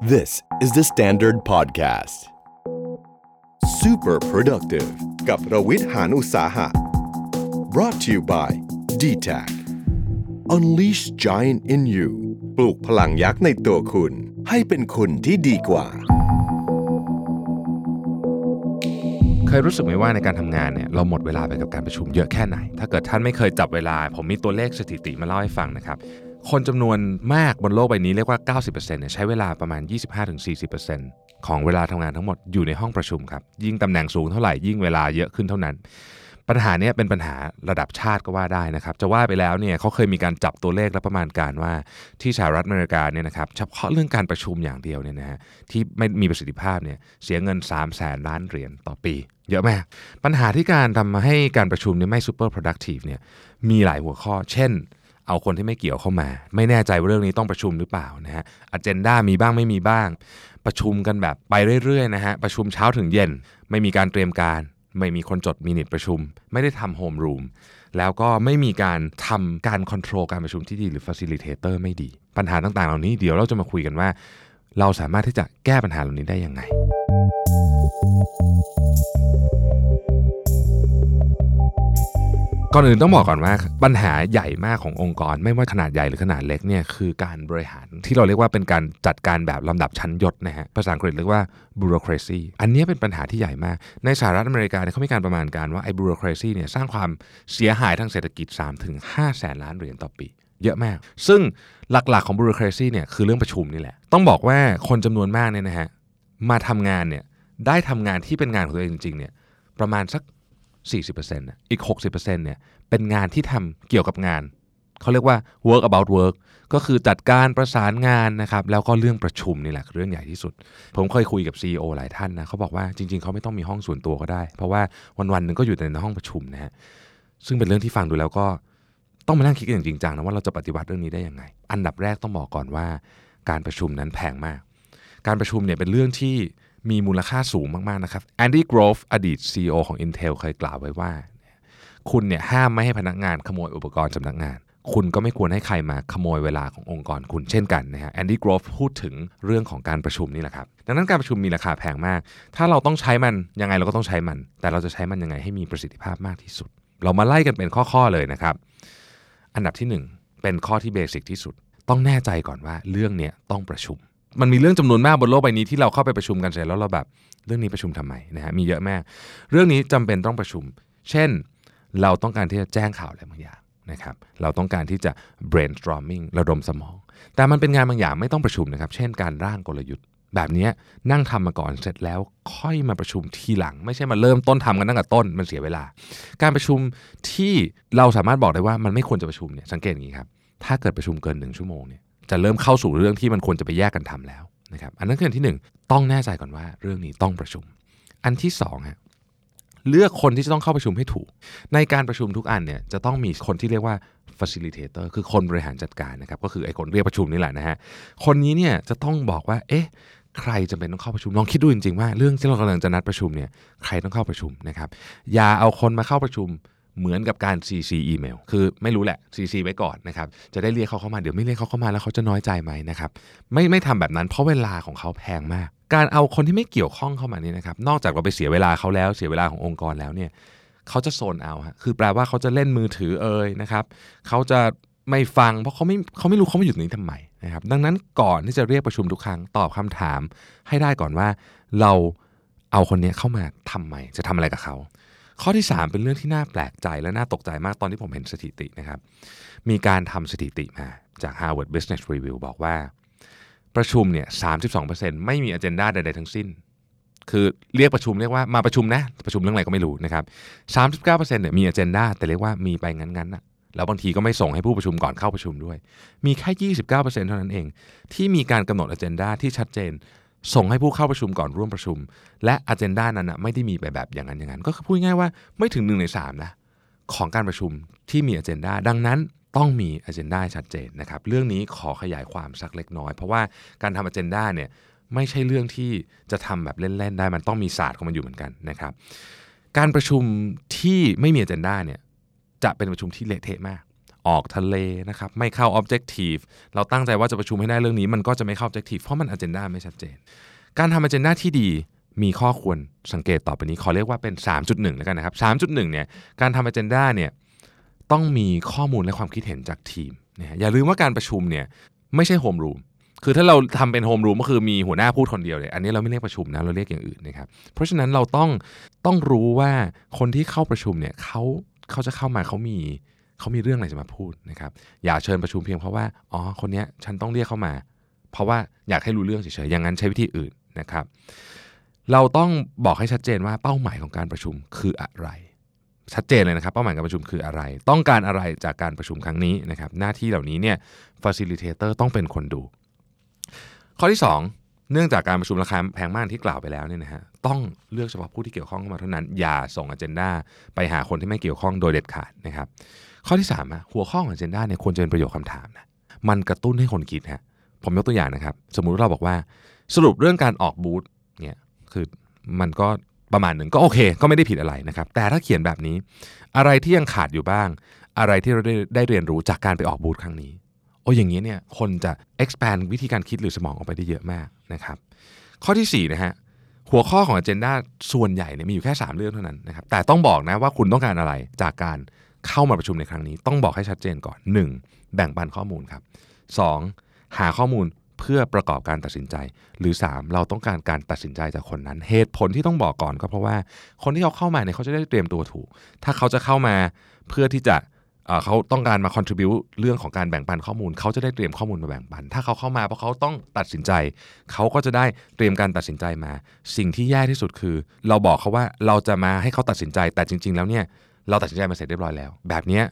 This is the Standard Podcast. Super productive กับรวิทหานอุตสาหะ brought to you by d t a c Unleash Giant in You ปลูกพลังยักษ์ในตัวคุณ ให้เป็นคุณที่ดีกว่า เคยรู้สึกไหมว่าในการทำงานเนี่ยเราหมดเวลาไปกับการประชุมเยอะแค่ไหน ถ้าเกิดท่านไม่เคยจับเวลา ผมมีตัวเลขสถิติมาเล่าให้ฟังนะครับ คนจำนวนมากบนโลกใบนี้เรียกว่า 90%เนี่ยใช้เวลาประมาณ 25-40%ของเวลาทำงานทั้งหมดอยู่ในห้องประชุมครับ ยิ่งตำแหน่งสูงเท่าไหร่ยิ่งเวลาเยอะขึ้นเท่านั้น ปัญหาเนี้ยเป็นปัญหาระดับชาติก็ว่าได้นะครับ จะว่าไปแล้วเนี่ยเขาเคยมีการจับตัวเลขและประมาณการว่าที่สหรัฐอเมริกาเนี่ยนะครับเฉพาะเรื่องการประชุมอย่างเดียวเนี่ยนะฮะที่ไม่มีประสิทธิภาพเนี่ยเสียเงิน 3 0 0แสนล้านเหรียญต่อปีเยอะมากปัญหาที่การทำให้การประชุมเนี่ยไม่ super productive เนี่ยมีหลายหัวข้อ เช่น เอาคนที่ไม่เกี่ยวเข้ามา ไม่แน่ใจว่าเรื่องนี้ต้องประชุมหรือเปล่านะฮะอ g e n d a มีบ้างไม่มีบ้าง ประชุมกันแบบไปเรื่อยๆนะฮะประชุมเช้าถึงเย็น ไม่มีการเตรียมการ ไม่มีคนจดมินิทประชุม ไม่ได้ทำโฮมรูมแล้วก็ไม่มีการทำการคอนโทรลการประชุมที่ดีหรือ facilitator ไม่ดี ปัญหาต่างๆ เหล่านี้เดี๋ยวเราจะมาคุยกันว่า เราสามารถที่จะแก้ปัญหาเหล่านี้ได้ยังไง ก่อนอื่นต้องบอกก่อนว่าปัญหาใหญ่มากขององค์กร ไม่ว่าขนาดใหญ่หรือขนาดเล็กเนี่ยคือการบริหารที่เราเรียกว่าเป็นการจัดการแบบลำดับชั้นยศนะฮะภาษาอังกฤษเรียกว่า bureaucracy อันนี้เป็นปัญหาที่ใหญ่มาก ในสหรัฐอเมริกาเนี่ยเขามีการประมาณการว่าไอ้ bureaucracy เนี่ยสร้างความเสียหายทางเศรษฐกิจ3-5แสนล้านเหรียญต่อปี เยอะมาก ซึ่งหลักๆของ bureaucracy เนี่ยคือเรื่องประชุมนี่แหละ ต้องบอกว่าคนจำนวนมากเนี่ยนะฮะมาทำงานเนี่ยได้ทำงานที่เป็นงานของตัวเองจริงๆเนี่ยประมาณสัก 40%นะอีก 60%เนี่ยเป็นงานที่ทำเกี่ยวกับงาน เขาเรียกว่า work about work ก็คือจัดการประสานงานนะครับ แล้วก็เรื่องประชุมนี่แหละเรื่องใหญ่ที่สุด ผมเคยคุยกับ CEO หลายท่านนะเขาบอกว่าจริง ๆ เขาไม่ต้องมีห้องส่วนตัวก็ได้ เพราะว่าวันๆหนึ่งก็อยู่แต่ในห้องประชุมนะฮะซึ่งเป็นเรื่องที่ฟังดูแล้วก็ต้องมานั่งคิดกันอย่างจริงจังนะว่าเราจะปฏิบัติเรื่องนี้ได้ยังไง อันดับแรกต้องบอกก่อนว่า การประชุมนั้นแพงมาก การประชุมเนี่ยเป็นเรื่องที่ มีมูลค่าสูงมากๆนะครับ Andy Grove อดีต CEO ของ Intel เคยกล่าวไว้ว่า คุณเนี่ยห้ามไม่ให้พนักงานขโมยอุปกรณ์สำนักงาน คุณก็ไม่ควรให้ใครมาขโมยเวลาขององค์กรคุณเช่นกันนะฮะ Andy Grove พูดถึงเรื่องของการประชุมนี่แหละครับ ดังนั้นการประชุมมีราคาแพงมาก ถ้าเราต้องใช้มันยังไงเราก็ต้องใช้มัน แต่เราจะใช้มันยังไงให้มีประสิทธิภาพมากที่สุด เรามาไล่กันเป็นข้อๆเลยนะครับ อันดับที่ 1 เป็นข้อที่ basic ที่สุด ต้องแน่ใจก่อนว่าเรื่องเนี้ยต้องประชุม มันมีเรื่องจำนวนมากบนโลกใบนี้ที่เราเข้าไปประชุมกันเสร็จแล้วเราแบบเรื่องนี้ประชุมทำไมนะฮะมีเยอะมาก เรื่องนี้จำเป็นต้องประชุม เช่น เราต้องการที่จะแจ้งข่าวอะไรบางอย่างนะครับเราต้องการที่จะ brainstorming ระดมสมอง แต่มันเป็นงานบางอย่างไม่ต้องประชุมนะครับ เช่นการร่างกลยุทธ์ แบบนี้นั่งทำมาก่อนเสร็จแล้วค่อยมาประชุมทีหลัง ไม่ใช่มาเริ่มต้นทำกันตั้งแต่ต้นมันเสียเวลา การประชุมที่เราสามารถบอกได้ว่ามันไม่ควรจะประชุมเนี่ยสังเกตอย่างนี้ครับถ้าเกิดประชุมเกินหนึ่งชั่วโมงเนี่ย จะเริ่มเข้าสู่เรื่องที่มันควรจะไปแยกกันทำแล้วนะครับอันนั้นคืออันที่ 1 ต้องแน่ใจก่อนว่าเรื่องนี้ต้องประชุม อันที่2ฮะเลือกคนที่จะต้องเข้าประชุมให้ถูก ในการประชุมทุกอันเนี่ยจะต้องมีคนที่เรียกว่า facilitator คือคนบริหารจัดการนะครับก็คือไอ้คนเรียกประชุมนี่แหละนะฮะคนนี้เนี่ยจะต้องบอกว่าเอ๊ะใครจะเป็นต้องเข้าประชุมลองคิดดูจริงๆว่าเรื่องที่เรากำลังจะนัดประชุมเนี่ยใครต้องเข้าประชุมนะครับอย่าเอาคนมาเข้าประชุม เหมือนกับการ CC อีเมลคือไม่รู้แหละ CC ไว้ก่อนนะครับจะได้เรียกเขาเข้ามาเดี๋ยวไม่เรียกเขาเข้ามาแล้วเขาจะน้อยใจไหมนะครับไม่ไม่ทำแบบนั้นเพราะเวลาของเขาแพงมาก การเอาคนที่ไม่เกี่ยวข้องเข้ามานี่นะครับนอกจากเราไปเสียเวลาเขาแล้วเสียเวลาขององค์กรแล้วเนี่ยเขาจะโซนเอาฮะคือแปลว่าเขาจะเล่นมือถือเอ่ยนะครับเขาจะไม่ฟังเพราะเขาไม่เขาไม่รู้เขามาอยู่ตรงนี้ทำไมนะครับดังนั้นก่อนที่จะเรียกประชุมทุกครั้งตอบคำถามให้ได้ก่อนว่าเราเอาคนนี้เข้ามาทำไมจะทำอะไรกับเขา ข้อที่ 3 เป็นเรื่องที่น่าแปลกใจและน่าตกใจมากตอนที่ผมเห็นสถิตินะครับ มีการทำสถิติมาจาก Harvard Business Review บอกว่า ประชุมเนี่ย32%ไม่มี agenda ใดๆทั้งสิ้น คือเรียกประชุมเรียกว่ามาประชุมนะ ประชุมเรื่องอะไรก็ไม่รู้นะครับ39%เนี่ยมี agenda แต่เรียกว่ามีไปงั้นๆน่ะแล้วบางทีก็ไม่ส่งให้ผู้ประชุมก่อนเข้าประชุมด้วย มีแค่ 29%เท่านั้นเอง ที่มีการกำหนด agenda ที่ชัดเจน ส่งให้ผู้เข้าประชุมก่อนร่วมประชุม และ agenda นั้นนะไม่ได้มีไปแบบอย่างนั้นอย่างนั้น ก็คือพูดง่ายว่าไม่ถึง1ใน3นะของการประชุมที่มี agenda ดังนั้นต้องมี agenda ชัดเจนนะครับเรื่องนี้ขอขยายความสักเล็กน้อย เพราะว่าการทำ agenda เนี่ยไม่ใช่เรื่องที่จะทำแบบเล่นๆได้มันต้องมีศาสตร์ของมันอยู่เหมือนกันนะครับ การประชุมที่ไม่มี agenda เนี่ยจะเป็นประชุมที่เละเทะมาก ออกทะเลนะครับไม่เข้า objective เราตั้งใจว่าจะประชุมให้ได้เรื่องนี้มันก็จะไม่เข้า objective เพราะมัน agenda ไม่ชัดเจน การทำ agenda ที่ดีมีข้อควรสังเกตต่อไปนี้ขอเรียกว่าเป็น 3.1 แล้วกันนะครับ 3.1 เนี่ยการทำ agenda เนี่ยต้องมีข้อมูลและความคิดเห็นจากทีมนะอย่าลืมว่าการประชุมเนี่ยไม่ใช่โฮมรูมคือถ้าเราทำเป็นโฮมรูมก็คือมีหัวหน้าพูดคนเดียวเลยอันนี้เราไม่เรียกประชุมนะเราเรียกอย่างอื่นนะครับเพราะฉะนั้นเราต้องต้องรู้ว่าคนที่เข้าประชุมเนี่ยเขาเขาจะเข้ามาเขามี เขามีเรื่องอะไรจะมาพูดนะครับ อย่าเชิญประชุมเพียงเพราะว่า อ๋อ คนนี้ฉันต้องเรียกเข้ามา เพราะว่าอยากให้รู้เรื่องเฉยๆ อย่างนั้นใช้วิธีอื่นนะครับ เราต้องบอกให้ชัดเจนว่าเป้าหมายของการประชุมคืออะไร ชัดเจนเลยนะครับ เป้าหมายการประชุมคืออะไร ต้องการอะไรจากการประชุมครั้งนี้นะครับ หน้าที่เหล่านี้เนี่ย facilitator ต้องเป็นคนดู ข้อที่ 2 เนื่องจากการประชุมราคาแพงมากที่กล่าวไปแล้วเนี่ยนะฮะต้องเลือกเฉพาะผู้ที่เกี่ยวข้องเข้ามาเท่านั้น อย่าส่งอ g e n d a ไปหาคนที่ไม่เกี่ยวข้องโดยเด็ดขาดนะครับข้อที่3อะหัวข้อของ agenda เนี่ยควรจะเป็นประโยคคำถามนะมันกระตุ้นให้คนคิดฮะผมยกตัวอย่างนะครับ สมมุติเราบอกว่าสรุปเรื่องการออกบูธเนี่ยคือมันก็ประมาณหนึ่งก็โอเค ก็ไม่ได้ผิดอะไรนะครับ แต่ถ้าเขียนแบบนี้ อะไรที่ยังขาดอยู่บ้าง อะไรที่เราได้ได้เรียนรู้จากการไปออกบูธครั้งนี้ อ้อย่างนี้เนี่ยคนจะ expand วิธีการคิดหรือสมองออกไปได้เยอะมากนะครับ ข้อที่4นะฮะหัวข้อของ agenda ส่วนใหญ่เนี่ยมีอยู่แค่ 3 เรื่องเท่านั้นนะครับแต่ต้องบอกนะว่าคุณต้องการอะไรจากการเข้ามาประชุมในครั้งนี้ ต้องบอกให้ชัดเจนก่อน 1. แบ่งปันข้อมูลครับ 2. หาข้อมูลเพื่อประกอบการตัดสินใจ หรือ 3 เราต้องการการตัดสินใจจากคนนั้น เหตุผลที่ต้องบอกก่อนก็เพราะว่าคนที่เขาเข้ามาเนี่ยเขาจะได้เตรียมตัวถูก ถ้าเขาจะเข้ามาเพื่อที่จะ เขาต้องการมา contribu เรื่องของการแบ่งปันข้อมูล เขาจะได้เตรียมข้อมูลมาแบ่งปัน ถ้าเขาเข้ามาเพราะเขาต้องตัดสินใจ เขาก็จะได้เตรียมการตัดสินใจมา สิ่งที่แย่ที่สุดคือ เราบอกเขาว่าเราจะมาให้เขาตัดสินใจ แต่จริง ๆ แล้วเนี่ยเราตัดสินใจมาเสร็จเรียบร้อยแล้ว แบบนี้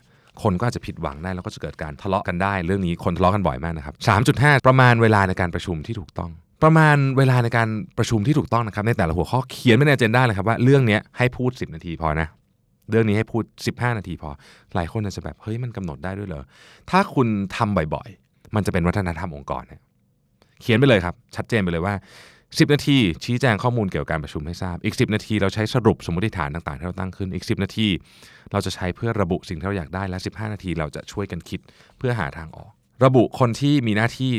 คนก็อาจจะผิดหวังได้แล้วก็จะเกิดการทะเลาะกันได้ เรื่องนี้คนทะเลาะกันบ่อยมากนะครับ 3.5 ประมาณเวลาในการประชุมที่ถูกต้อง ประมาณเวลาในการประชุมที่ถูกต้องนะครับในแต่ละหัวข้อเขียนไว้ใน agenda เลยครับว่าเรื่องนี้ให้พูด 10 นาทีพอนะ เรื่องนี้ให้พูด 15 นาทีพอ หลายคนอาจจะแบบ เฮ้ย มันกำหนดได้ด้วยเหรอ ถ้าคุณทำบ่อยๆ มันจะเป็นวัฒนธรรมองค์กรเนี่ยเขียนไปเลยครับ ชัดเจนไปเลยว่า 10 นาทีชี้แจงข้อมูลเกี่ยวกับการประชุมให้ทราบ อีก 10 นาทีเราใช้สรุปสมมติฐานต่างๆ ที่เราตั้งขึ้น อีก 10 นาที เราจะใช้เพื่อระบุสิ่งที่เราอยากได้ และ 15 นาทีเราจะช่วยกันคิดเพื่อหาทางออก ระบุคนที่มีหน้าที่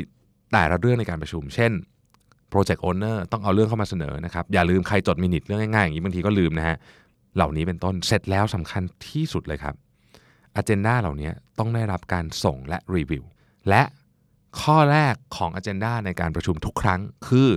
แต่ละเรื่องในการประชุม เช่น Project Owner ต้องเอาเรื่องเข้ามาเสนอนะครับ อย่าลืมใครจดมินิทเรื่องง่ายๆอย่างนี้บางทีก็ลืมนะฮะ เหล่านี้เป็นต้นเสร็จแล้วสำคัญที่สุดเลยครับอเจนดาเหล่านี้ต้องได้รับการส่งและรีวิวและข้อแรกของอเจนดาในการประชุมทุกครั้ง คือ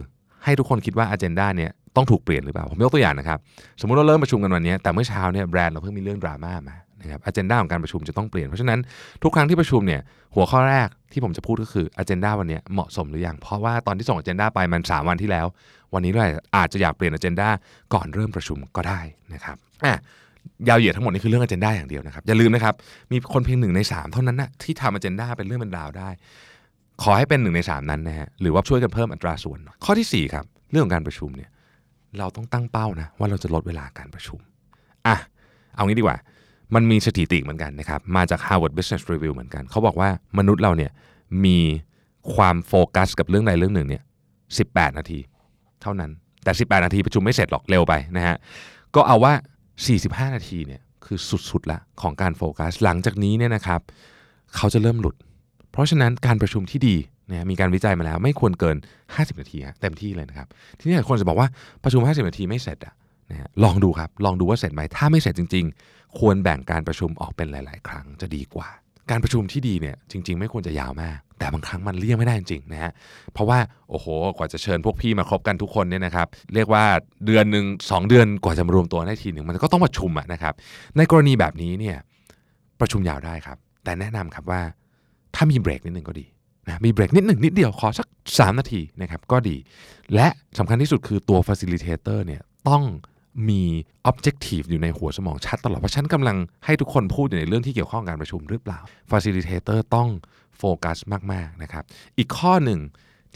ให้ทุกคนคิดว่าอเจนดาเนี่ยต้องถูกเปลี่ยนหรือเปล่า ผมยกตัวอย่างนะครับ สมมุติเราเริ่มประชุมกันวันนี้ แต่เมื่อเช้าเนี่ยแบรนด์เราเพิ่งมีเรื่องดราม่ามา นะครับอ g e n d a ของการประชุมจะต้องเปลี่ยน เพราะฉะนั้นทุกครั้งที่ประชุมเนี่ยหัวข้อแรกที่ผมจะพูดก็คืออ g e n d a วันนี้เหมาะสมหรือยัง เพราะว่าตอนที่ส่งอ g e n d a ไปมัน 3 วันที่แล้ว วันนี้เราอาจจะอยากเปลี่ยนอ g e n d a ก่อนเริ่มประชุมก็ได้นะครับอะยาวเหยียดทั้งหมดนี่คือเรื่องอ g e n d a อย่างเดียวนะครับอย่าลืมนะครับมีคนเพียงหนึ่งใน 3 เท่านั้นนะที่ทำอ g e n d a เป็นเรื่องเป็นราวได้ ขอให้เป็นหนึ่งใน 3 นั้นนะฮะหรือว่าช่วยกันเพิ่มอัตราส่วนหน่อยข้อที่4ครับเรื่องของการประชุมเนี่ยเราต้องตั้งเป้านะว่าเราจะลดเวลาการประชุมอะเอางี้ดีกว่า มันมีสถิติเหมือนกันนะครับ มาจาก Harvard Business Review เหมือนกัน เขาบอกว่ามนุษย์เราเนี่ยมีความโฟกัสกับเรื่องใดเรื่องหนึ่งเนี่ย18 นาที เท่านั้น แต่ 18 นาทีประชุมไม่เสร็จหรอกเร็วไปนะฮะ ก็เอาว่า 45 นาทีเนี่ยคือสุดๆละของการโฟกัส หลังจากนี้เนี่ยนะครับเขาจะเริ่มหลุด เพราะฉะนั้นการประชุมที่ดีนะมีการวิจัยมาแล้วไม่ควรเกิน 50 นาทีเต็มที่เลยนะครับ ทีนี้คนจะบอกว่าประชุม 50 นาทีไม่เสร็จอะ นะฮะลองดูครับลองดูว่าเสร็จไหมถ้าไม่เสร็จจริง ๆ ควรแบ่งการประชุมออกเป็นหลาย ๆ ครั้งจะดีกว่า การประชุมที่ดีเนี่ยจริง ๆ ไม่ควรจะยาวมาก แต่บางครั้งมันเลี่ยงไม่ได้จริงๆนะฮะเพราะว่าโอ้โหกว่าจะเชิญพวกพี่มาครบกันทุกคนเนี่ยนะครับเรียกว่าเดือนหนึ่งสองเดือนกว่าจะมารวมตัวได้ทีหนึ่งมันก็ต้องประชุมอะนะครับในกรณีแบบนี้เนี่ยประชุมยาวได้ครับ แต่แนะนำครับว่าถ้ามีเบรกนิดหนึ่งก็ดีนะมีเบรกนิดหนึ่งนิดเดียวขอสัก 3 นาทีนะครับก็ดี และสำคัญที่สุดคือตัว facilitator เนี่ยต้อง มี objective อยู่ในหัวสมองชัดตลอด ว่าฉันกำลังให้ทุกคนพูดอยู่ในเรื่องที่เกี่ยวข้องกับการประชุมหรือเปล่า facilitator ต้องโฟกัสมากๆนะครับ อีกข้อหนึ่ง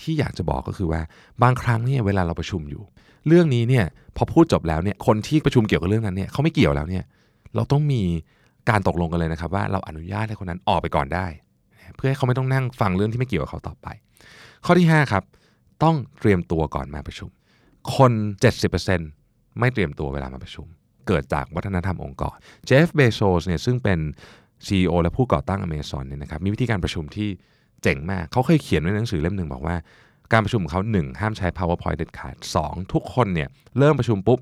ที่อยากจะบอกก็คือว่าบางครั้งเนี่ยเวลาเราประชุมอยู่ เรื่องนี้เนี่ยพอพูดจบแล้วเนี่ยคนที่ประชุมเกี่ยวกับเรื่องนั้นเนี่ยเขาไม่เกี่ยวแล้วเนี่ยเราต้องมีการตกลงกันเลยนะครับ ว่าเราอนุญาตให้คนนั้นออกไปก่อนได้ เพื่อให้เขาไม่ต้องนั่งฟังเรื่องที่ไม่เกี่ยวกับเขาต่อไป ข้อที่ 5 ครับ ต้องเตรียมตัวก่อนมาประชุม คน 70% ไม่เตรียมตัวเวลามาประชุม เกิดจากวัฒนธรรมองค์กรเจฟเบโซสเนี่ยซึ่งเป็น CEO และผู้ก่อตั้ง Amazon เนี่ยนะครับมีวิธีการประชุมที่เจ๋งมาก เขาเคยเขียนไว้ในหนังสือเล่มหนึ่งบอกว่าการประชุมของเขา 1 ห้ามใช้ powerpoint เด็ดขาด 2 ทุกคนเนี่ยเริ่มประชุมปุ๊บ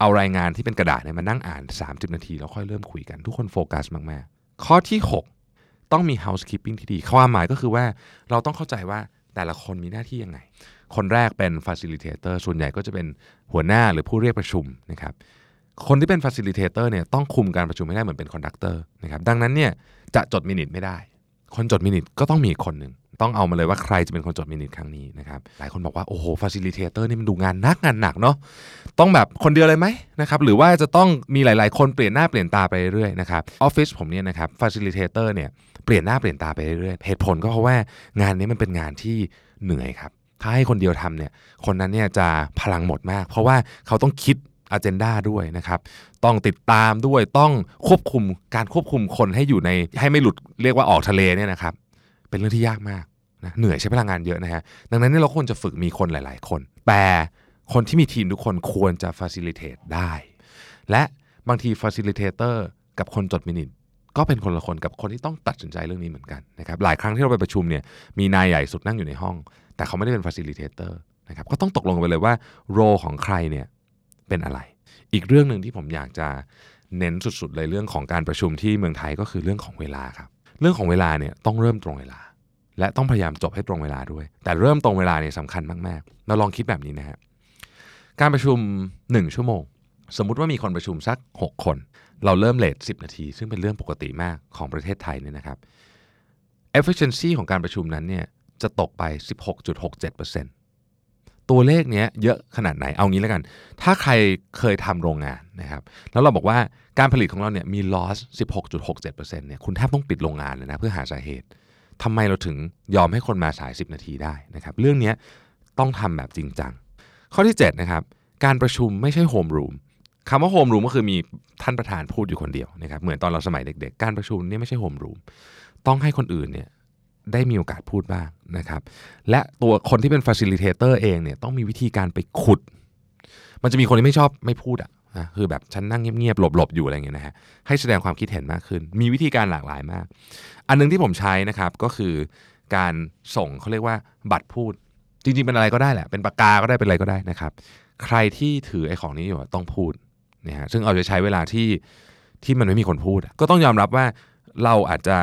เอารายงานที่เป็นกระดาษเนี่ยมานั่งอ่าน 30 นาที แล้วค่อยเริ่มคุยกันทุกคนโฟกัสมาก ๆ ข้อที่ 6 ต้องมี housekeeping ที่ดี ความหมายก็คือว่าเราต้องเข้าใจว่าแต่ละคนมีหน้าที่ยังไง คนแรกเป็น facilitator ส่วนใหญ่ก็จะเป็นหัวหน้าหรือผู้เรียกประชุมนะครับคนที่เป็น facilitator เนี่ยต้องคุมการประชุมให้ได้เหมือนเป็น conductor นะครับดังนั้นเนี่ยจะจดมินิทไม่ได้ คนจดมินิทก็ต้องมีอีกคนหนึ่งต้องเอามาเลยว่าใครจะเป็นคนจดมินิทครั้งนี้นะครับหลายคนบอกว่าโอ้โห facilitator นี่มันดูงานนักงานหนักเนาะต้องแบบคนเดียวเลยไหมนะครับหรือว่าจะต้องมีหลายๆ คนเปลี่ยนหน้าเปลี่ยนตาไปเรื่อยๆนะครับออฟฟิศผมเนี่ยนะครับ facilitator เนี่ยเปลี่ยนหน้าเปลี่ยนตาไปเรื่อยๆเหตุผลก็เพราะว่างานนี้มันเป็นงานที่เหนื่อยครับ ถ้าให้คนเดียวทำเนี่ยคนนั้นเนี่ยจะพลังหมดมาก เพราะว่าเขาต้องคิดอ g e n d a ด้วยนะครับต้องติดตามด้วยต้องควบคุมการควบคุมคนให้อยู่ในให้ไม่หลุดเรียกว่าออกทะเลเนี่ยนะครับเป็นเรื่องที่ยากมากนะเหนื่อยใช้พลังงานเยอะนะฮะดังนั้นเนี่ยเราควรจะฝึกมีคนหลาย ๆ คน แต่คนที่มีทีมทุกคนควรจะ facilitate ได้ และบางที facilitator กับคนจดมินิทก็เป็นคนละคนกับคนที่ต้องตัดสินใจเรื่องนี้เหมือนกันนะครับหลายครั้งที่เราไปประชุมเนี่ยมีนายใหญ่สุดนั่งอยู่ในห้อง แต่เขาไม่ได้เป็น facilitator นะครับก็ต้องตกลงกันไปเลยว่าโรของใครเนี่ยเป็นอะไร อีกเรื่องหนึ่งที่ผมอยากจะเน้นสุดๆเลยเรื่องของการประชุมที่เมืองไทยก็คือเรื่องของเวลาครับเรื่องของเวลาเนี่ยต้องเริ่มตรงเวลา และต้องพยายามจบให้ตรงเวลาด้วย แต่เริ่มตรงเวลาเนี่ยสำคัญมากๆเราลองคิดแบบนี้นะฮะการประชุม 1 ชั่วโมง สมมุติว่ามีคนประชุมสัก 6 คน เราเริ่มเลท10 นาที ซึ่งเป็นเรื่องปกติมากของประเทศไทยเนี่ยนะครับ efficiency ของการประชุมนั้นเนี่ย จะตกไป 16.67%ตัวเลขเนี้ยเยอะขนาดไหนเอางี้แล้วกัน ถ้าใครเคยทำโรงงานนะครับ แล้วเราบอกว่าการผลิตของเราเนี่ยมี loss 16.67%เนี่ยคุณแทบต้องปิดโรงงานเลยนะเพื่อหาสาเหตุทำไมเราถึงยอมให้คนมาสาย 10 นาทีได้นะครับ เรื่องนี้ต้องทำแบบจริงจัง ข้อที่ 7 นะครับ การประชุมไม่ใช่โฮมรูมคำว่าโฮมรูมก็คือมีท่านประธานพูดอยู่คนเดียวนะครับ เหมือนตอนเราสมัยเด็กๆ การประชุมเนี่ยไม่ใช่โฮมรูมต้องให้คนอื่นเนี่ย ได้มีโอกาสพูดบ้างนะครับ และตัวคนที่เป็น facilitator เองเนี่ยต้องมีวิธีการไปขุด มันจะมีคนที่ไม่ชอบไม่พูดอะนะคือแบบฉันนั่งเงียบๆหลบๆอยู่อะไรเงี้ยนะฮะให้แสดงความคิดเห็นมากขึ้น มีวิธีการหลากหลายมาก อันนึงที่ผมใช้นะครับก็คือการส่งเขาเรียกว่าบัตรพูด จริงๆเป็นอะไรก็ได้แหละ เป็นปากกาก็ได้เป็นอะไรก็ได้นะครับ ใครที่ถือไอ้ของนี้อยู่ต้องพูดนะฮะซึ่งเอาจะใช้เวลาที่ที่มันไม่มีคนพูด ก็ต้องยอมรับว่าเราอาจจะ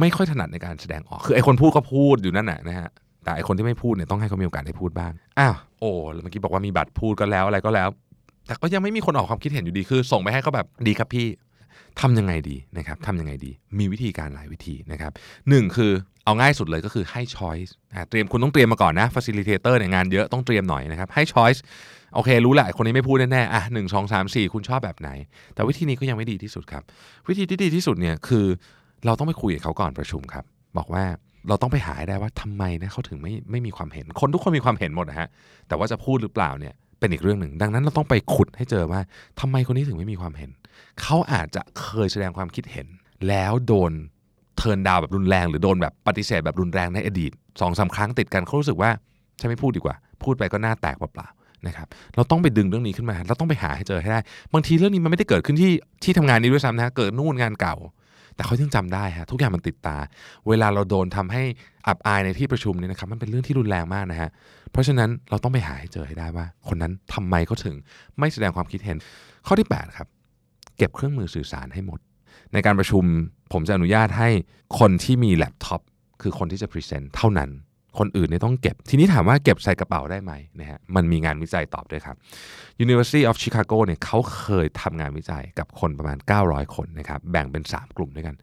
ไม่ค่อยถนัดในการแสดงออก คือไอ้คนพูดก็พูดอยู่นั่นแหละนะฮะ แต่ไอ้คนที่ไม่พูดเนี่ยต้องให้เขามีโอกาสได้พูดบ้าง อ้าว โอ้เมื่อกี้บอกว่ามีบัตรพูดก็แล้วอะไรก็แล้ว แต่ก็ยังไม่มีคนออกความคิดเห็นอยู่ดี คือ ส่งไปให้เขาแบบดีครับพี่ทำยังไงดีนะครับทำยังไงดี มีวิธีการหลายวิธีนะครับหนึ่งคือเอาง่ายสุดเลยก็คือให้ choice เตรียมคุณต้องเตรียมมาก่อนนะ facilitator เนี่ยงานเยอะต้องเตรียมหน่อยนะครับ ให้ choice โอเค รู้แหละคนนี้ไม่พูดแน่ๆอะหนึ่งสองสามสี่คุณชอบแบบไหน แต่วิธีนี้ก็ยังไม่ดีที่สุดครับ วิธีที่ดีที่สุดเนี่ยคือ เราต้องไปคุยกับเขาก่อนประชุมครับ บอกว่าเราต้องไปหาให้ได้ว่าทำไมนะเขาถึงไม่ไม่มีความเห็น คนทุกคนมีความเห็นหมดนะฮะแต่ว่าจะพูดหรือเปล่าเนี่ยเป็นอีกเรื่องหนึ่ง ดังนั้นเราต้องไปขุดให้เจอว่าทำไมคนนี้ถึงไม่มีความเห็น เขาอาจจะเคยแสดงความคิดเห็น แล้วโดนเทินดาวแบบรุนแรง หรือโดนแบบปฏิเสธแบบรุนแรงในอดีตสองสาครั้งติดกันเขารู้สึกว่าฉันไม่พูดดีกว่า พูดไปก็หน้าแตกเปล่านะครับเราต้องไปดึงเรื่องนี้ขึ้นมา เราต้องไปหาให้เจอให้ได้ บางทีเรื่องนี้มันไม่ได้เกิดขึ้นที่ที่ทำงานนี้ด้วยซ้ำนะเกิดนู่นงานเก่า แต่เขายังจำได้ฮะทุกอย่างมันติดตา เวลาเราโดนทำให้อับอายในที่ประชุมเนี่ยนะครับมันเป็นเรื่องที่รุนแรงมากนะฮะเพราะฉะนั้นเราต้องไปหาให้เจอให้ได้ว่า คนนั้นทำไมเขาถึงไม่แสดงความคิดเห็น ข้อที่ 8 ครับ เก็บเครื่องมือสื่อสารให้หมด ในการประชุมผมจะอนุญาตให้คนที่มีแล็ปท็อปคือคนที่จะ present เท่านั้น คนอื่นเนี่ยต้องเก็บ ทีนี้ถามว่าเก็บใส่กระเป๋าได้ไหมนะฮะมันมีงานวิจัยตอบด้วยครับ University of Chicago เนี่ยเขาเคยทำงานวิจัยกับคนประมาณ 900 คนนะครับแบ่งเป็น 3 กลุ่มด้วยกัน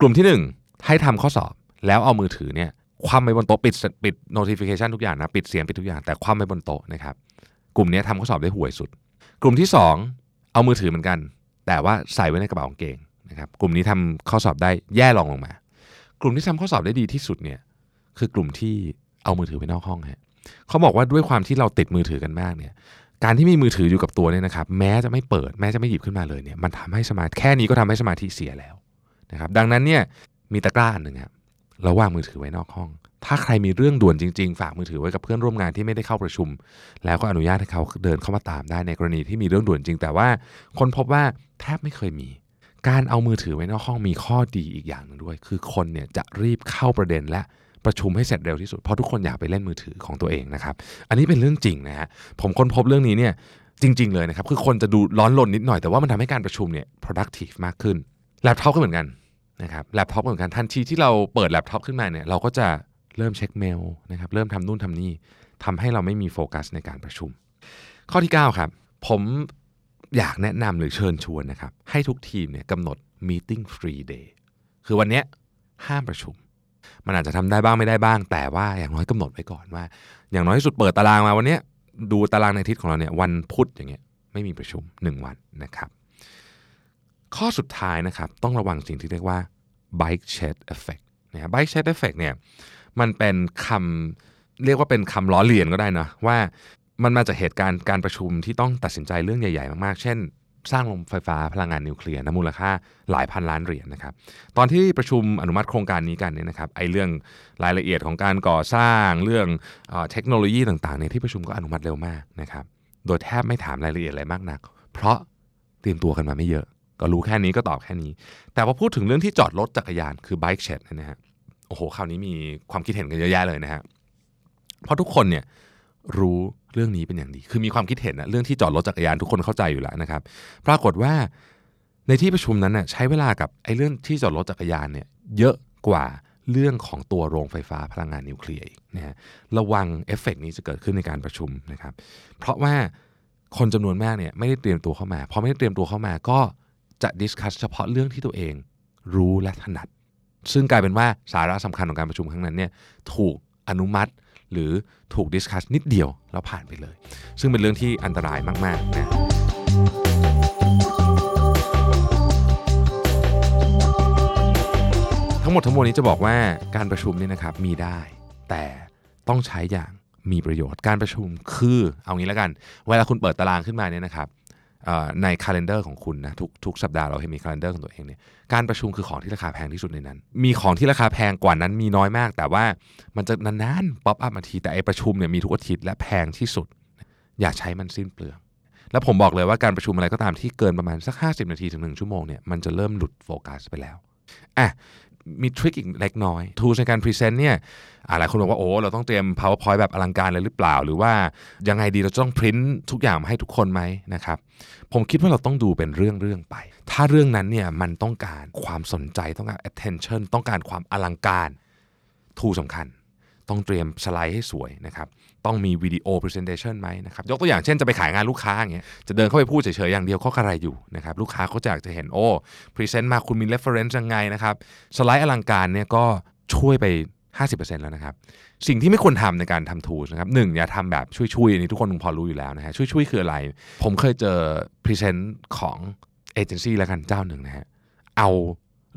กลุ่มที่ 1 ให้ทำข้อสอบแล้วเอามือถือเนี่ยคว่ำไปบนโต๊ะปิดปิด notification ทุกอย่างนะปิดเสียงปิดทุกอย่างแต่คว่ำไปบนโต๊ะนะครับกลุ่มนี้ทำข้อสอบได้ห่วยสุด กลุ่มที่ 2 เอามือถือเหมือนกัน แต่ว่าใส่ไว้ในกระเป๋ากางเกงนะครับกลุ่มนี้ทำข้อสอบได้แย่รองลงมา กลุ่มที่ทำข้อสอบได้ดีที่สุดเนี่ย คือกลุ่มที่เอามือถือไปนอกห้องฮะเขาบอกว่าด้วยความที่เราติดมือถือกันมากเนี่ย การที่มีมือถืออยู่กับตัวเนี่ยนะครับแม้จะไม่เปิดแม้จะไม่หยิบขึ้นมาเลยเนี่ยมันทำให้สมาธิแค่นี้ก็ทำให้สมาธิเสียแล้วนะครับดังนั้นเนี่ยมีตะกร้าอันหนึ่งครับเราวางมือถือไว้นอกห้อง ถ้าใครมีเรื่องด่วนจริงๆ ฝากมือถือไว้กับเพื่อนร่วมงานที่ไม่ได้เข้าประชุม แล้วก็อนุญาตให้เขาเดินเข้ามาตามได้ในกรณีที่มีเรื่องด่วนจริง แต่ว่าคนพบว่าแทบไม่เคยมี การเอามือถือไว้นอกห้องมีข้อดีอีกอย่างหนึงด้วย คือคนเนี่ยจะรีบเข้าประเด็นและ ประชุมให้เสร็จเร็วที่สุด เพราะทุกคนอยากไปเล่นมือถือของตัวเองนะครับ อันนี้เป็นเรื่องจริงนะฮะ ผมค้นพบเรื่องนี้เนี่ยจริง ๆ เลยนะครับ คือคนจะดูร้อนรนนิดหน่อย แต่ว่ามันทำให้การประชุมเนี่ย productive มากขึ้น แล็ปท็อปก็เหมือนกันนะครับแล็ปท็อปเหมือนกันทันทีที่เราเปิดแล็ปท็อปขึ้นมาเนี่ยเราก็จะเริ่มเช็คเมลนะครับเริ่มทำนู่นทำนี่ทำให้เราไม่มีโฟกัสในการประชุม ข้อที่ 9 ครับ ผมอยากแนะนำหรือเชิญชวนนะครับให้ทุกทีมเนี่ยกำหนด meeting free day คือวันเนี้ยห้ามประชุม มันอาจจะทำได้บ้างไม่ได้บ้าง แต่ว่าอย่างน้อยกำหนดไว้ก่อนว่า อย่างน้อยที่สุดเปิดตารางมาวันนี้ดูตารางในอาทิตย์ของเราเนี่ยวันพุธอย่างเงี้ยไม่มีประชุม 1 วันนะครับ ข้อสุดท้ายนะครับต้องระวังสิ่งที่เรียกว่า bike shed effect นะฮะ bike shed effect เนี่ยมันเป็นคำเรียกว่าเป็นคำล้อเลียนก็ได้นะว่ามันมาจากเหตุการณ์การประชุมที่ต้องตัดสินใจเรื่องใหญ่ ๆ มากๆ เช่น สร้างโรงไฟฟ้าพลังงานนิวเคลียร์นะมูลค่าหลายพันล้านเหรียญนะครับ ตอนที่ประชุมอนุมัติโครงการนี้กันเนี่ยนะครับไอ้เรื่องรายละเอียดของการก่อสร้างเรื่องเอเทคโนโลยีต่างๆเนี่ยที่ประชุมก็อนุมัติเร็วมากนะครับ โดยแทบไม่ถามรายละเอียดอะไรมากนัก เพราะเตรียมตัวกันมาไม่เยอะ ก็รู้แค่นี้ก็ตอบแค่นี้ แต่พอพูดถึงเรื่องที่จอดรถจักรยานคือ bike shed เนยนะฮะโอ้โหคราวนี้มีความคิดเห็นกันเยอะแยะเลยนะฮะเพราะทุกคนเนี่ยรู้ เรื่องนี้เป็นอย่างดี คือมีความคิดเห็นนะเรื่องที่จอดรถจักรยานทุกคนเข้าใจอยู่แล้วนะครับ ปรากฏว่าในที่ประชุมนั้นน่ะใช้เวลากับไอ้เรื่องที่จอดรถจักรยานเนี่ยเยอะกว่าเรื่องของตัวโรงไฟฟ้าพลังงานนิวเคลียร์นะฮะระวังเอฟเฟกต์นี้จะเกิดขึ้นในการประชุมนะครับ เพราะว่าคนจำนวนมากเนี่ยไม่ได้เตรียมตัวเข้ามา พอไม่ได้เตรียมตัวเข้ามาก็จะ discuss เฉพาะเรื่องที่ตัวเองรู้และถนัด ซึ่งกลายเป็นว่าสาระสำคัญของการประชุมครั้งนั้นเนี่ยถูกอนุมัติ หรือถูก discuss นิดเดียวแล้วผ่านไปเลย ซึ่งเป็นเรื่องที่อันตรายมากๆนะทั้งหมดทั้งมวลนี้จะบอกว่าการประชุมเนี่ยนะครับมีได้ แต่ต้องใช้อย่างมีประโยชน์การประชุมคือเอางี้แล้วกัน เวลาคุณเปิดตารางขึ้นมาเนี่ยนะครับ ในคาล endar ของคุณนะทุกทุกสัปดาห์เราให้มีคาล endar ของตัวเองเนี่ยการประชุมคือของที่ราคาแพงที่สุดในนั้น มีของที่ราคาแพงกว่านั้นมีน้อยมาก แต่ว่ามันจะนานๆ pop up มาทีแต่ไอประชุมเนี่ยมีทุกอาทิตย์และแพงที่สุด อย่าใช้มันสิ้นเปลืองแล้วผมบอกเลยว่าการประชุมอะไรก็ตามที่เกินประมาณสัก 50 นาทีถึง1ชั่วโมงเนี่ยมันจะเริ่มหลุดโฟกัสไปแล้วอะ มีทริคอีกเล็กน้อยทูในการพรีเซนต์เนี่ยหลายคนบอกว่าโอ้เราต้องเตรียม powerpoint แบบอลังการเลยหรือเปล่า หรือว่ายังไงดีเราต้องพิมพ์ทุกอย่างมาให้ทุกคนไหมนะครับผมคิดว่าเราต้องดูเป็นเรื่องเรื่องๆไป ถ้าเรื่องนั้นเนี่ยมันต้องการความสนใจต้องการ attention ต้องการความอลังการทูสำคัญ ต้องเตรียมสไลด์ให้สวยนะครับ ต้องมีวิดีโอ presentation ไหมนะครับยกตัวอย่างเช่นจะไปขายงานลูกค้าอย่างเงี้ยจะเดินเข้าไปพูดเฉยๆอย่างเดียวเขากระไรอยู่นะครับลูกค้าเขาจะอยากจะเห็นโอ้ present มาคุณมี reference ยังไงนะครับสไลด์อลังการเนี่ยก็ช่วยไป 50%แล้วนะครับ สิ่งที่ไม่ควรทำในการทำ tools นะครับหนึ่งอย่าทำแบบชุ่ยๆอันนี้ทุกคนคงพอรู้อยู่แล้วนะฮะชุ่ยๆคืออะไร ผมเคยเจอ present ของเอเจนซี่แล้วกันเจ้าหนึ่งนะฮะเอา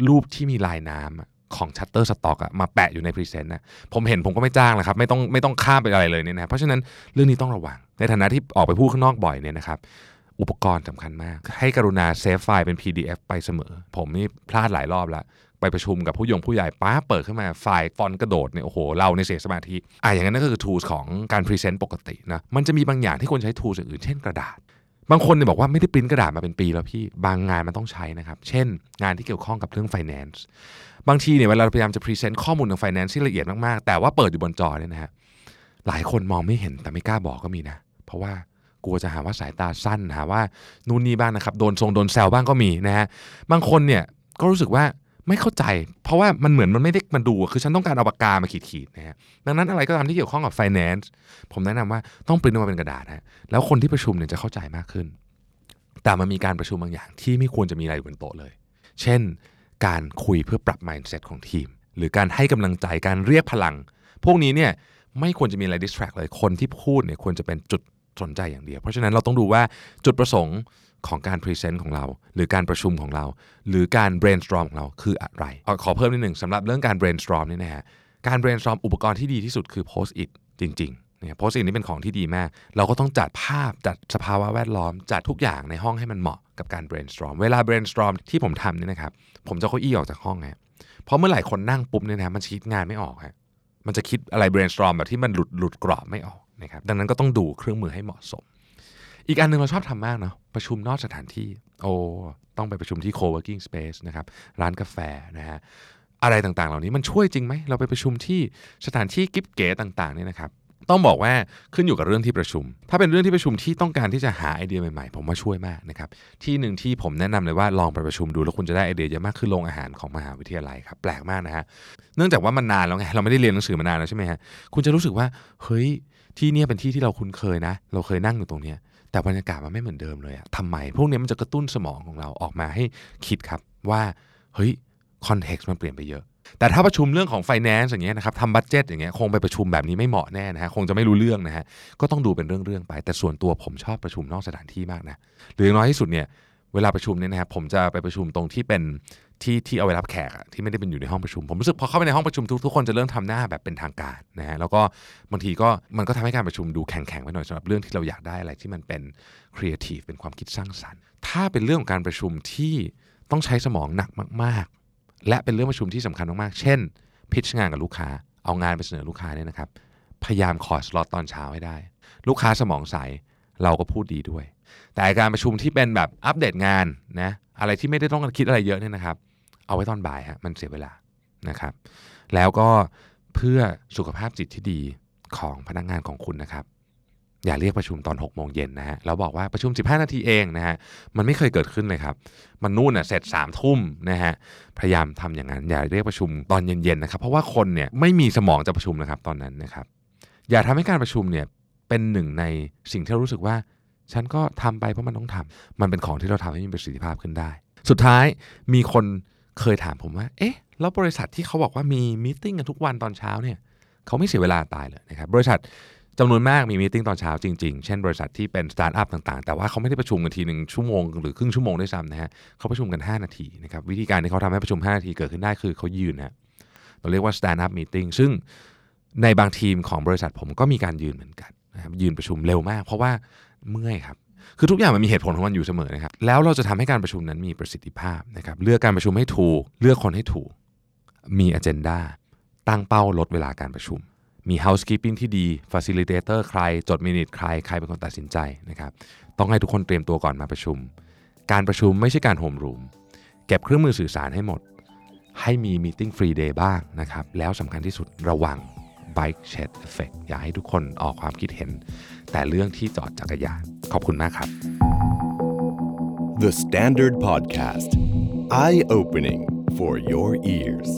รูปที่มีลายน้ำ ของ Shutterstock อะมาแปะอยู่ใน present นะผมเห็นผมก็ไม่จ้างแล้วครับไม่ต้องไม่ต้องข้ามไปอะไรเลยเนี่ยนะเพราะฉะนั้นเรื่องนี้ต้องระวัง ในฐานะที่ออกไปพูดข้างนอกบ่อยเนี่ยนะครับอุปกรณ์สำคัญมาก ให้กรุณา save ไฟล์เป็น PDF ไปเสมอ ผมนี่พลาดหลายรอบแล้วไปประชุมกับผู้หลักผู้ใหญ่พอเปิดขึ้นมาไฟล์ฟอนต์กระโดดเนี่ยโอ้โหเราในเสียสมาธิอะอย่างนั้นนั่นก็คือ tools ของการ present ปกตินะมันจะมีบางอย่างที่ควรใช้ tools อื่นเช่นกระดาษ บางคนเนี่ยบอกว่าไม่ได้ปริ้นกระดาษมาเป็นปีแล้วพี่บางงานมันต้องใช้นะครับ เช่น งานที่เกี่ยวข้องกับเรื่อง finance บางทีเนี่ยเวลาเราพยายามจะ present ข้อมูลทาง finance ที่ละเอียดมากๆ แต่ว่าเปิดอยู่บนจอเนี่ยนะฮะหลายคนมองไม่เห็นแต่ไม่กล้าบอกก็มีนะ เพราะว่ากลัวจะหาว่าสายตาสั้นหาว่านู่นนี่บ้างนะครับโดนทรงโดนแซวบ้างก็มีนะฮะบางคนเนี่ยก็รู้สึกว่า ไม่เข้าใจ เพราะว่ามันเหมือนมันไม่ได้มาดู คือฉันต้องการเอาปากกามาขีดๆนะฮะดังนั้นอะไรก็ตามที่เกี่ยวข้องกับ finance ผมแนะนำว่าต้องปริ้นออกมาเป็นกระดาษฮะแล้วคนที่ประชุมเนี่ยจะเข้าใจมากขึ้น แต่มันมีการประชุมบางอย่างที่ไม่ควรจะมีอะไรอยู่บนโต๊ะเลย เช่น การคุยเพื่อปรับ mindset ของทีม หรือการให้กำลังใจการเรียกพลัง พวกนี้เนี่ยไม่ควรจะมีอะไร distract เลยคนที่พูดเนี่ยควรจะเป็นจุด สนใจอย่างเดียว เพราะฉะนั้นเราต้องดูว่าจุดประสงค์ของการ present ของเรา หรือการประชุมของเรา หรือการ brainstorm ของเราคืออะไรอขอเพิ่มนิดหนึ่งสำหรับเรื่องการ brainstorm เนี่ยนะฮะการ brainstorm อุปกรณ์ที่ดีที่สุดคือ post it จริงๆเนี่ย post it นี่เป็นของที่ดีมาก เราก็ต้องจัดภาพจัดสภาวะแวดล้อม จัดทุกอย่างในห้องให้มันเหมาะกับการ brainstorm เวลา brainstorm ที่ผมทำเนี่ยนะครับผมจะเอาเก้าอี้ออกจากห้องฮะเพราะเมื่อไหร่คนนั่งปุ๊บเนี่ยนะมันคิดงานไม่ออกฮะมันจะคิดอะไร brainstorm แบบที่มันหลุดหลุดกรอบไม่ออก นะครับดังนั้นก็ต้องดูเครื่องมือให้เหมาะสม อีกอันหนึ่งเราชอบทำมากเนาะประชุมนอกสถานที่โอ้ต้องไปประชุมที่ co-working space นะครับร้านกาแฟนะฮะอะไรต่างๆ เหล่านี้มันช่วยจริงไหม เราไปประชุมที่สถานที่กิ๊บเก๋ต่างๆเนี่ยนะครับต้องบอกว่าขึ้นอยู่กับเรื่องที่ประชุม ถ้าเป็นเรื่องที่ประชุมที่ต้องการที่จะหาไอเดียใหม่ๆ ผมว่าช่วยมากนะครับ ที่หนึ่งที่ผมแนะนำเลยว่าลองไปประชุมดูแล้วคุณจะได้ไอเดียเยอะมากคือโรงอาหารของมหาวิทยาลัยครับแปลกมากนะฮะ เนื่องจากว่ามันนานแล้วไงเราไม่ได้เรียนหนังสือมานานแล้วใช่ไหมฮะ คุณจะรู้สึกว่าเฮ้ย ที่เนี่ยเป็นที่ที่เราคุ้นเคยนะ เราเคยนั่งอยู่ตรงเนี้ยแต่บรรยากาศมันไม่เหมือนเดิมเลยอะทำไม พวกนี้มันจะกระตุ้นสมองของเราออกมาให้คิดครับว่า เฮ้ย context มันเปลี่ยนไปเยอะ แต่ถ้าประชุมเรื่องของ finance อย่างเงี้ยนะครับทำ budget อย่างเงี้ยคงไปประชุมแบบนี้ไม่เหมาะแน่นะฮะคงจะไม่รู้เรื่องนะฮะก็ต้องดูเป็นเรื่องๆไป แต่ส่วนตัวผมชอบประชุมนอกสถานที่มากนะหรืออย่างน้อยที่สุดเนี่ย เวลาประชุมเนี่ยนะครับผมจะไปประชุมตรงที่เป็นที่ที่เอาไว้รับแขกอะที่ไม่ได้เป็นอยู่ในห้องประชุม ผมรู้สึกพอเข้าไปในห้องประชุมทุกทุกคนจะเริ่มทำหน้าแบบเป็นทางการนะฮะแล้วก็บางทีก็มันก็ทำให้การประชุมดูแข็งๆไปหน่อยสำหรับเรื่องที่เราอยากได้อะไรที่มันเป็นครีเอทีฟเป็นความคิดสร้างสรรค์ ถ้าเป็นเรื่องของการประชุมที่ต้องใช้สมองหนักมากๆ และเป็นเรื่องประชุมที่สำคัญมากๆ เช่นพิชงานกับลูกค้า เอางานไปเสนอลูกค้าเนี่ยนะครับพยายามขอสล็อตตอนเช้าให้ได้ ลูกค้าสมองใสเราก็พูดดีด้วย แต่การประชุมที่เป็นแบบอัปเดตงานนะอะไรที่ไม่ได้ต้องคิดอะไรเยอะเนี่ยนะครับ เอาไว้ตอนบ่ายฮะมันเสียเวลานะครับ แล้วก็เพื่อสุขภาพจิตที่ดีของพนักงานของคุณนะครับ อย่าเรียกประชุมตอน 6 โมงเย็นนะฮะแล้วบอกว่าประชุม 15 นาทีเองนะฮะมันไม่เคยเกิดขึ้นเลยครับ มันนู่นน่ะเสร็จสามทุ่มนะฮะพยายามทำอย่างนั้น อย่าเรียกประชุมตอนเย็นๆนะครับ เพราะว่าคนเนี่ยไม่มีสมองจะประชุมนะครับตอนนั้นนะครับ อย่าทำให้การประชุมเนี่ยเป็นหนึ่งในสิ่งที่รู้สึกว่า ฉันก็ทำไปเพราะมันต้องทำมันเป็นของที่เราทำให้มีประสิทธิภาพขึ้นได้ สุดท้ายมีคนเคยถามผมว่า เอ๊ะ แล้วบริษัทที่เขาบอกว่ามี meeting กันทุกวันตอนเช้าเนี่ยเขาไม่เสียเวลาตายเลยนะครับ บริษัทจำนวนมากมี meeting ตอนเช้าจริงๆ เช่นบริษัทที่เป็นสตาร์ทอัพต่างๆ แต่ว่าเขาไม่ได้ประชุมกันทีหนึ่งชั่วโมงหรือครึ่งชั่วโมงด้วยซ้ำนะฮะเขาประชุมกัน 5 นาทีนะครับวิธีการที่เขาทำให้ประชุม 5 นาทีเกิดขึ้นได้คือเขายืนนะเราเรียกว่า stand up meeting ซึ่งในบางทีมของบริษัทผมก็มีการยืนเหมือนกันนะครับยืนประชุมเร็วมาก เพราะว่า เมื่อยครับคือทุกอย่างมันมีเหตุผลของมันอยู่เสมอนะครับ แล้วเราจะทำให้การประชุมนั้นมีประสิทธิภาพนะครับ เลือกการประชุมให้ถูก เลือกคนให้ถูก มี agenda ตั้งเป้าลดเวลาการประชุม มี housekeeping ที่ดี facilitator ใคร จดมินิทใคร ใครเป็นคนตัดสินใจนะครับ ต้องให้ทุกคนเตรียมตัวก่อนมาประชุม การประชุมไม่ใช่การโฮมรูม เก็บเครื่องมือสื่อสารให้หมด ให้มี meeting free day บ้างนะครับ แล้วสำคัญที่สุดระวัง bike shed effect อย่าให้ทุกคนออกความคิดเห็น แต่เรื่องที่จอดจักรยาน ขอบคุณมากครับ The Standard Podcast. Eye opening for your ears.